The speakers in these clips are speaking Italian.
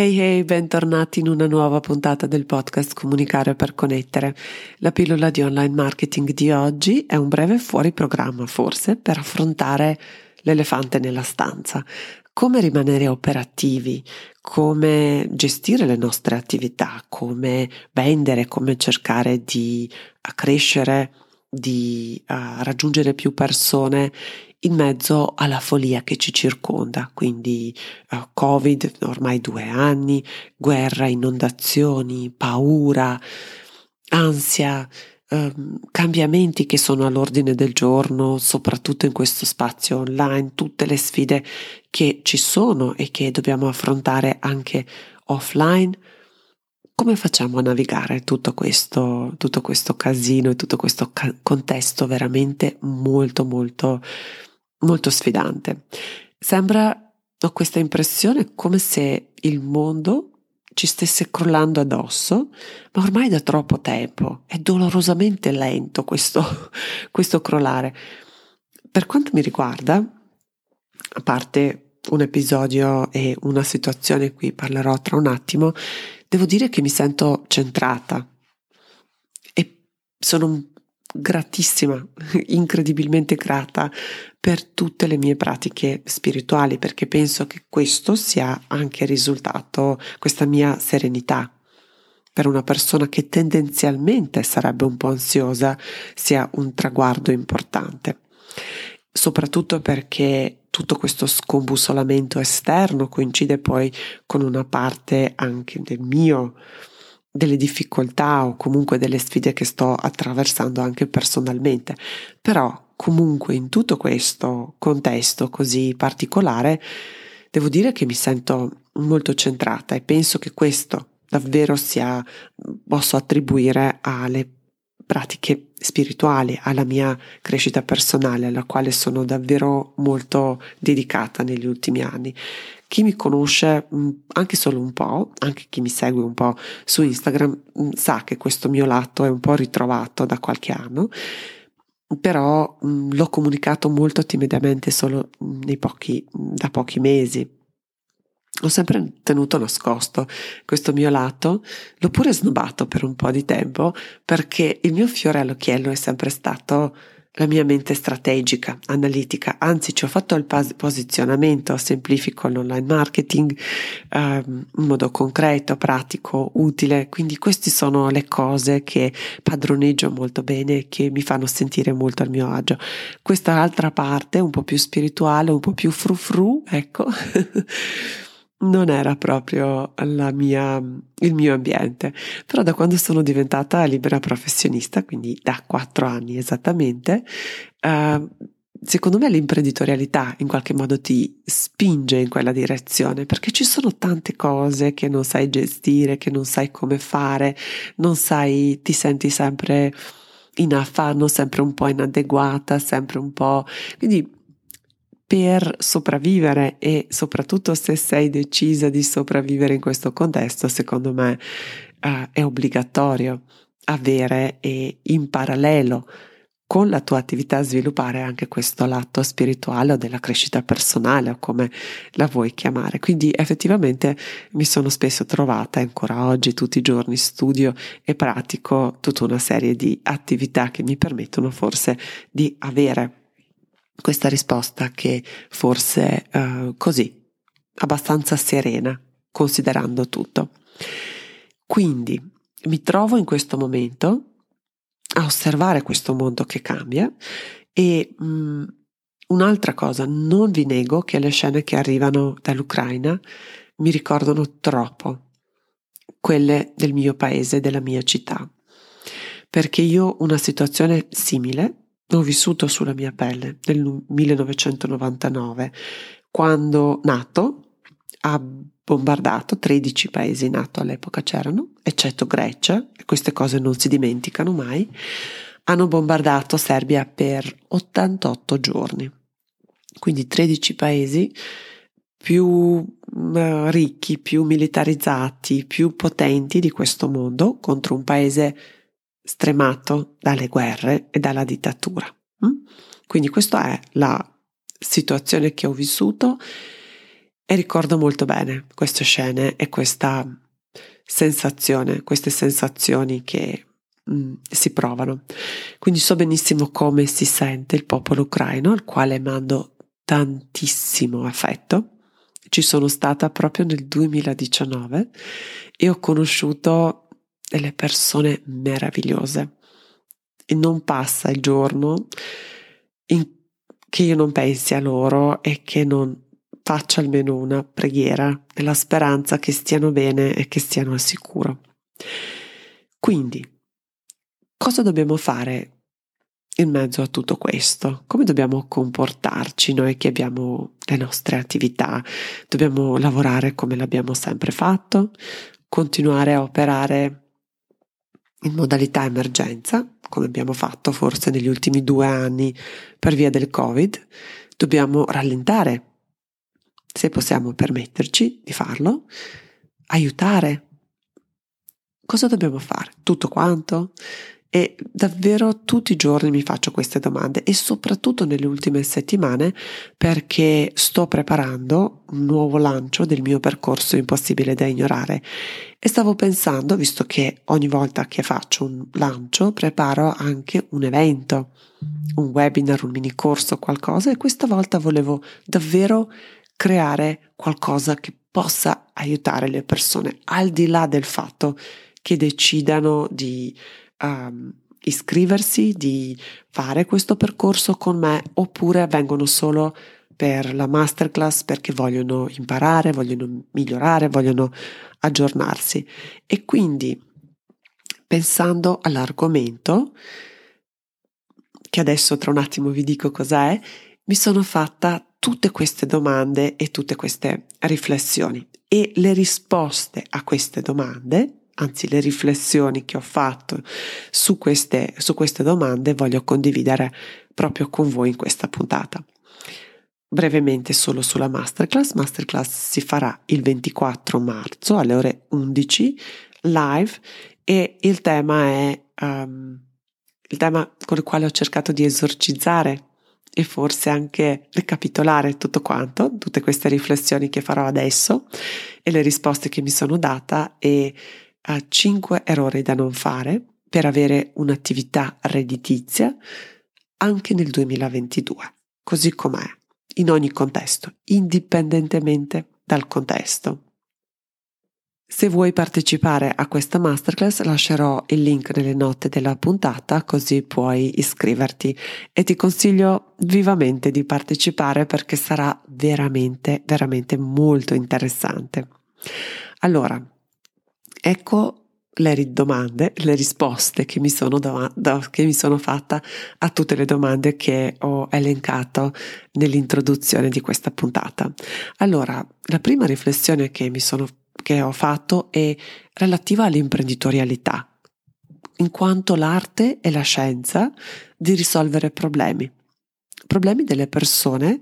Hey hey, bentornati in una nuova puntata del podcast Comunicare per connettere. La pillola di online marketing di oggi è un breve fuori programma, forse, per affrontare l'elefante nella stanza. Come rimanere operativi, come gestire le nostre attività, come vendere, come cercare di crescere, di uh, raggiungere più persone in mezzo alla follia che ci circonda, quindi uh, Covid, ormai due anni, guerra, inondazioni, paura, ansia, uh, cambiamenti che sono all'ordine del giorno, soprattutto in questo spazio online, tutte le sfide che ci sono e che dobbiamo affrontare anche offline. Come facciamo a navigare tutto questo, tutto questo casino e tutto questo ca- contesto veramente molto molto molto sfidante. Sembra, ho questa impressione, come se il mondo ci stesse crollando addosso, ma ormai da troppo tempo. È dolorosamente lento questo, questo crollare. Per quanto mi riguarda, a parte un episodio e una situazione qui parlerò tra un attimo, devo dire che mi sento centrata e sono gratissima, incredibilmente grata per tutte le mie pratiche spirituali perché penso che questo sia anche risultato, questa mia serenità per una persona che tendenzialmente sarebbe un po' ansiosa sia un traguardo importante. Soprattutto perché tutto questo scombussolamento esterno coincide poi con una parte anche del mio delle difficoltà o comunque delle sfide che sto attraversando anche personalmente. Però comunque in tutto questo contesto così particolare devo dire che mi sento molto centrata e penso che questo davvero sia posso attribuire alle pratiche spirituali, alla mia crescita personale, alla quale sono davvero molto dedicata negli ultimi anni. Chi mi conosce mm, anche solo un po', anche chi mi segue un po' su Instagram, mm, sa che questo mio lato è un po' ritrovato da qualche anno, però mm, l'ho comunicato molto timidamente solo pochi, da pochi mesi. Ho sempre tenuto nascosto questo mio lato, l'ho pure snobbato per un po' di tempo perché il mio fiore all'occhiello è sempre stato la mia mente strategica, analitica, anzi ci ho fatto il posizionamento, semplifico l'online marketing um, in modo concreto, pratico, utile, quindi queste sono le cose che padroneggio molto bene e che mi fanno sentire molto al mio agio. Questa altra parte, un po' più spirituale, un po' più frufru, ecco. non era proprio mia, il mio ambiente, però da quando sono diventata libera professionista, quindi da quattro anni esattamente, eh, secondo me l'imprenditorialità in qualche modo ti spinge in quella direzione perché ci sono tante cose che non sai gestire, che non sai come fare, non sai, ti senti sempre in affanno, sempre un po' inadeguata, sempre un po'... Quindi per sopravvivere e soprattutto se sei decisa di sopravvivere in questo contesto, secondo me uh, è obbligatorio avere e in parallelo con la tua attività sviluppare anche questo lato spirituale o della crescita personale o come la vuoi chiamare. Quindi effettivamente mi sono spesso trovata ancora oggi tutti i giorni studio e pratico tutta una serie di attività che mi permettono forse di avere questa risposta che forse uh, così, abbastanza serena, considerando tutto. Quindi mi trovo in questo momento a osservare questo mondo che cambia e mh, mm, un'altra cosa, non vi nego che le scene che arrivano dall'Ucraina mi ricordano troppo quelle del mio paese, della mia città, perché io una situazione simile ho vissuto sulla mia pelle nel 1999, quando NATO ha bombardato 13 paesi NATO all'epoca c'erano, eccetto Grecia, e queste cose non si dimenticano mai, hanno bombardato Serbia per 88 giorni. Quindi 13 paesi più mm, ricchi, più militarizzati, più potenti di questo mondo contro un paese stremato dalle guerre e dalla dittatura. Mm? Quindi questa è la situazione che ho vissuto e ricordo molto bene queste scene e questa sensazione, queste sensazioni che mm, si provano. Quindi so benissimo come si sente il popolo ucraino al quale mando tantissimo affetto. Ci sono stata proprio nel 2019 e ho conosciuto delle persone meravigliose e non passa il giorno in che io non pensi a loro e che non faccia almeno una preghiera nella speranza che stiano bene e che stiano al sicuro. Quindi, cosa dobbiamo fare in mezzo a tutto questo? Come dobbiamo comportarci noi che abbiamo le nostre attività? Dobbiamo lavorare come l'abbiamo sempre fatto? Continuare a operare in modalità emergenza, come abbiamo fatto forse negli ultimi due anni per via del Covid? Dobbiamo rallentare se possiamo permetterci di farlo, aiutare. Cosa dobbiamo fare? Tutto quanto? E davvero tutti i giorni mi faccio queste domande e soprattutto nelle ultime settimane perché sto preparando un nuovo lancio del mio percorso impossibile da ignorare. E stavo pensando, visto che ogni volta che faccio un lancio preparo anche un evento, un webinar, un mini corso, qualcosa e questa volta volevo davvero creare qualcosa che possa aiutare le persone, al di là del fatto che decidano di um, iscriversi, di fare questo percorso con me, oppure vengono solo per la masterclass perché vogliono imparare, vogliono migliorare, vogliono aggiornarsi. E quindi, pensando all'argomento, che adesso tra un attimo vi dico cos'è, mi sono fatta tutte queste domande e tutte queste riflessioni e le risposte a queste domande, anzi le riflessioni che ho fatto su queste, su queste domande voglio condividere proprio con voi in questa puntata. Brevemente solo sulla masterclass, masterclass si farà il 24 marzo alle ore 11 live e il tema è um, il tema con il quale ho cercato di esorcizzare e forse anche ricapitolare tutto quanto, tutte queste riflessioni che farò adesso e le risposte che mi sono data e a uh, 5 errori da non fare per avere un'attività redditizia anche nel 2022, così com'è, in ogni contesto, indipendentemente dal contesto. Se vuoi partecipare a questa masterclass lascerò il link nelle note della puntata così puoi iscriverti e ti consiglio vivamente di partecipare perché sarà veramente, veramente molto interessante. Allora, ecco le domande, le risposte che mi sono, do- che mi sono fatta a tutte le domande che ho elencato nell'introduzione di questa puntata. Allora, la prima riflessione che mi sono che ho fatto è relativa all'imprenditorialità, in quanto l'arte è la scienza di risolvere problemi, problemi delle persone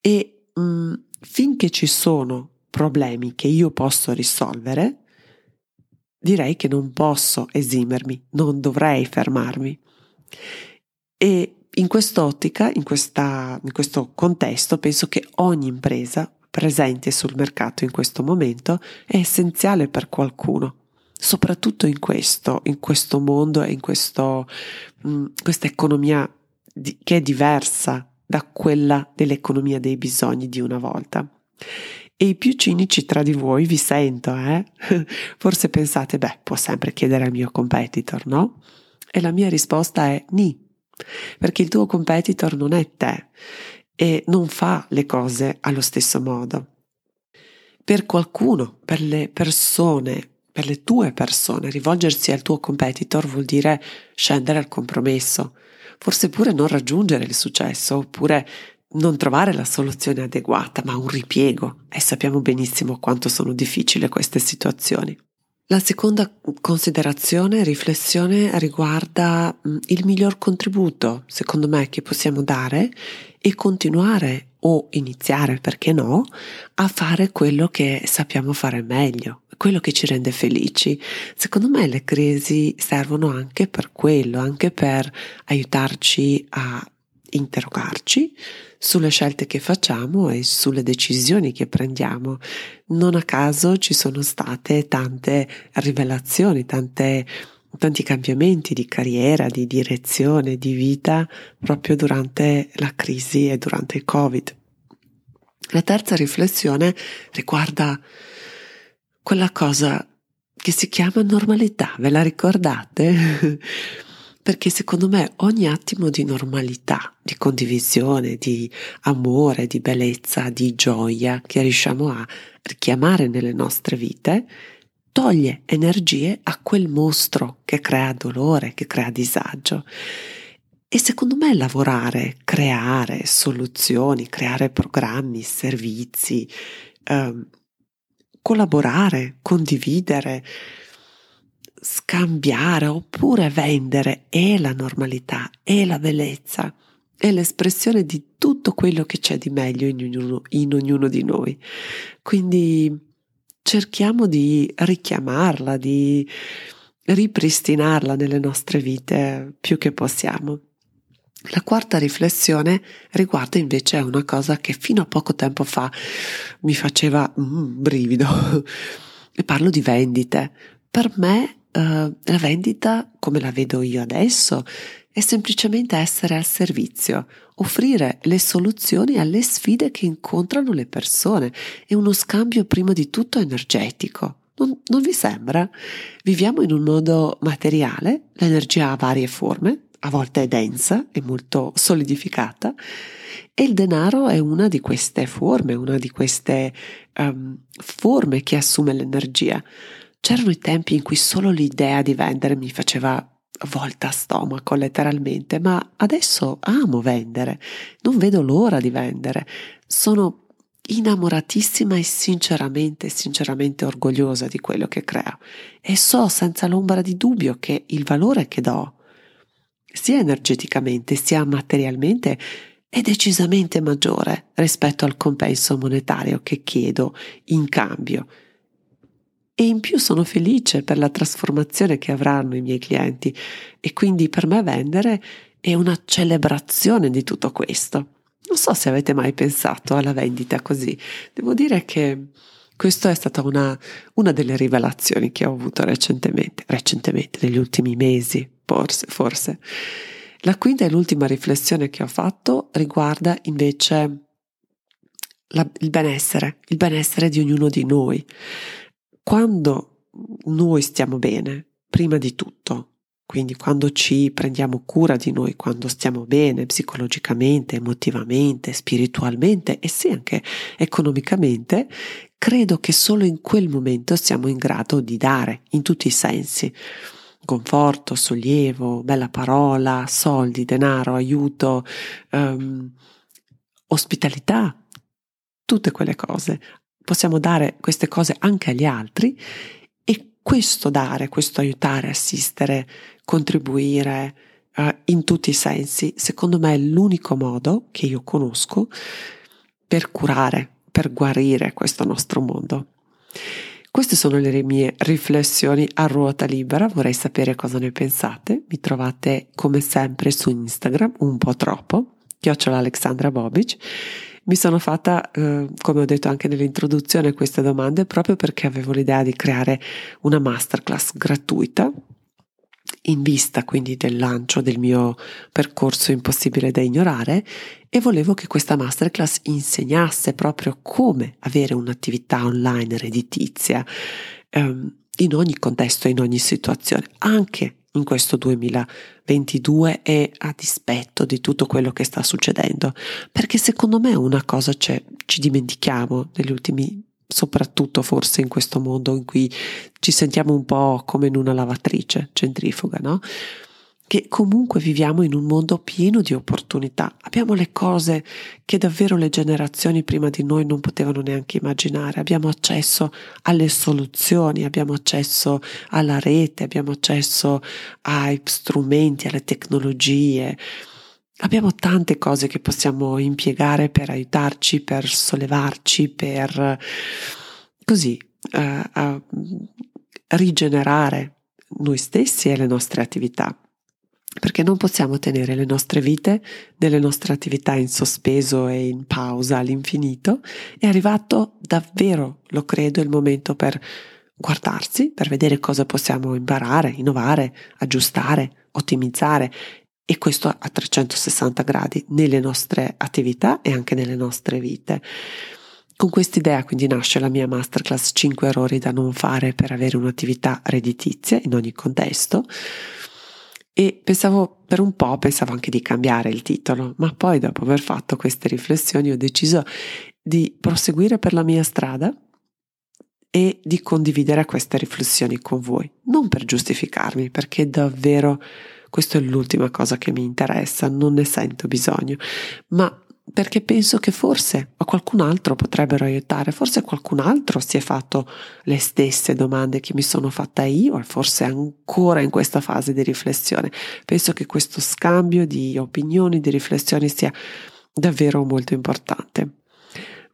e mh, finché ci sono problemi che io posso risolvere, direi che non posso esimermi, non dovrei fermarmi. E in quest'ottica, in, questa, in questo contesto, penso che ogni impresa presente sul mercato in questo momento è essenziale per qualcuno, soprattutto in questo, in questo mondo e in questo, mh, mm, questa economia di, che è diversa da quella dell'economia dei bisogni di una volta. E i più cinici tra di voi vi sento, eh? Forse pensate, beh, può sempre chiedere al mio competitor, no? E la mia risposta è ni, perché il tuo competitor non è te e non fa le cose allo stesso modo. Per qualcuno, per le persone, per le tue persone, rivolgersi al tuo competitor vuol dire scendere al compromesso, forse pure non raggiungere il successo, oppure non trovare la soluzione adeguata, ma un ripiego. E sappiamo benissimo quanto sono difficili queste situazioni. La seconda considerazione, riflessione riguarda mm, il miglior contributo, secondo me, che possiamo dare e continuare o iniziare, perché no, a fare quello che sappiamo fare meglio, quello che ci rende felici. Secondo me le crisi servono anche per quello, anche per aiutarci a interrogarci sulle scelte che facciamo e sulle decisioni che prendiamo. Non a caso ci sono state tante rivelazioni, tante, tanti cambiamenti di carriera, di direzione, di vita proprio durante la crisi e durante il Covid. La terza riflessione riguarda quella cosa che si chiama normalità, ve la ricordate? perché secondo me ogni attimo di normalità, di condivisione, di amore, di bellezza, di gioia che riusciamo a richiamare nelle nostre vite, toglie energie a quel mostro che crea dolore, che crea disagio. E secondo me lavorare, creare soluzioni, creare programmi, servizi, ehm, collaborare, condividere, scambiare oppure vendere è la normalità, è la bellezza, è l'espressione di tutto quello che c'è di meglio in ognuno, in ognuno di noi. Quindi cerchiamo di richiamarla, di ripristinarla nelle nostre vite più che possiamo. La quarta riflessione riguarda invece una cosa che fino a poco tempo fa mi faceva mm, brivido e parlo di vendite. Per me uh, la vendita, come la vedo io adesso, è semplicemente essere al servizio, offrire le soluzioni alle sfide che incontrano le persone. È uno scambio prima di tutto energetico. Non, non vi sembra? Viviamo in un modo materiale, l'energia ha varie forme, a volte è densa e molto solidificata, e il denaro è una di queste forme, una di queste um, forme che assume l'energia. C'erano i tempi in cui solo l'idea di vendere mi faceva volta a stomaco letteralmente, ma adesso amo vendere, non vedo l'ora di vendere. Sono innamoratissima e sinceramente, sinceramente orgogliosa di quello che creo. E so senza l'ombra di dubbio che il valore che do, sia energeticamente sia materialmente, è decisamente maggiore rispetto al compenso monetario che chiedo in cambio e in più sono felice per la trasformazione che avranno i miei clienti e quindi per me vendere è una celebrazione di tutto questo. Non so se avete mai pensato alla vendita così. Devo dire che questa è stata una, una delle rivelazioni che ho avuto recentemente, recentemente, negli ultimi mesi, forse, forse. La quinta e l'ultima riflessione che ho fatto riguarda invece la, il benessere, il benessere di ognuno di noi quando noi stiamo bene, prima di tutto, quindi quando ci prendiamo cura di noi, quando stiamo bene psicologicamente, emotivamente, spiritualmente e sì anche economicamente, credo che solo in quel momento siamo in grado di dare in tutti i sensi. Conforto, sollievo, bella parola, soldi, denaro, aiuto, um, ospitalità, tutte quelle cose possiamo dare queste cose anche agli altri e questo dare, questo aiutare, assistere, contribuire uh, in tutti i sensi, secondo me è l'unico modo che io conosco per curare, per guarire questo nostro mondo. Queste sono le mie riflessioni a ruota libera, vorrei sapere cosa ne pensate. Mi trovate come sempre su Instagram, un po' troppo, chiocciola Alexandra Bobic mi sono fatta, eh, come ho detto anche nell'introduzione, queste domande proprio perché avevo l'idea di creare una masterclass gratuita in vista quindi del lancio del mio percorso impossibile da ignorare e volevo che questa masterclass insegnasse proprio come avere un'attività online redditizia ehm, in ogni contesto, in ogni situazione, anche in questo 2022 e a dispetto di tutto quello che sta succedendo, perché secondo me una cosa c'è, ci dimentichiamo negli ultimi soprattutto forse in questo mondo in cui ci sentiamo un po' come in una lavatrice centrifuga, no? Che comunque viviamo in un mondo pieno di opportunità. Abbiamo le cose che davvero le generazioni prima di noi non potevano neanche immaginare. Abbiamo accesso alle soluzioni, abbiamo accesso alla rete, abbiamo accesso ai strumenti, alle tecnologie. Abbiamo tante cose che possiamo impiegare per aiutarci, per sollevarci, per così uh, rigenerare noi stessi e le nostre attività perché non possiamo tenere le nostre vite nelle nostre attività in sospeso e in pausa all'infinito. È arrivato davvero, lo credo, il momento per guardarsi, per vedere cosa possiamo imparare, innovare, aggiustare, ottimizzare e questo a 360 gradi nelle nostre attività e anche nelle nostre vite. Con quest'idea quindi nasce la mia masterclass 5 errori da non fare per avere un'attività redditizia in ogni contesto e pensavo per un po', pensavo anche di cambiare il titolo, ma poi dopo aver fatto queste riflessioni ho deciso di proseguire per la mia strada e di condividere queste riflessioni con voi, non per giustificarmi, perché davvero questa è l'ultima cosa che mi interessa, non ne sento bisogno, ma perché penso che forse a qualcun altro potrebbero aiutare, forse qualcun altro si è fatto le stesse domande che mi sono fatta io forse ancora in questa fase di riflessione. Penso che questo scambio di opinioni, di riflessioni sia davvero molto importante.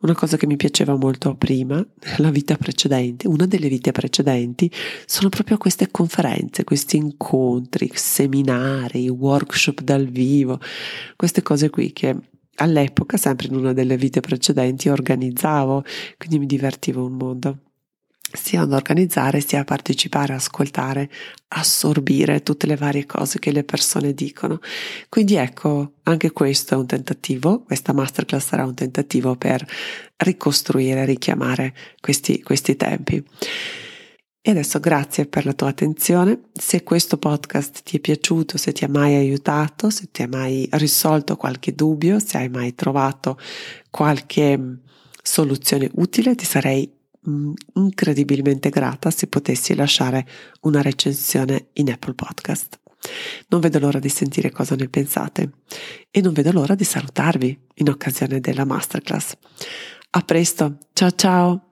Una cosa che mi piaceva molto prima, la vita precedente, una delle vite precedenti, sono proprio queste conferenze, questi incontri, seminari, workshop dal vivo, queste cose qui che all'epoca, sempre in una delle vite precedenti, organizzavo, quindi mi divertivo un mondo sia ad organizzare, sia a partecipare, ascoltare, assorbire tutte le varie cose che le persone dicono. Quindi ecco, anche questo è un tentativo, questa masterclass sarà un tentativo per ricostruire, richiamare questi, questi tempi. E adesso grazie per la tua attenzione. Se questo podcast ti è piaciuto, se ti ha mai aiutato, se ti ha mai risolto qualche dubbio, se hai mai trovato qualche mm, soluzione utile, ti sarei mm, incredibilmente grata se potessi lasciare una recensione in Apple Podcast. Non vedo l'ora di sentire cosa ne pensate e non vedo l'ora di salutarvi in occasione della masterclass. A presto, ciao ciao!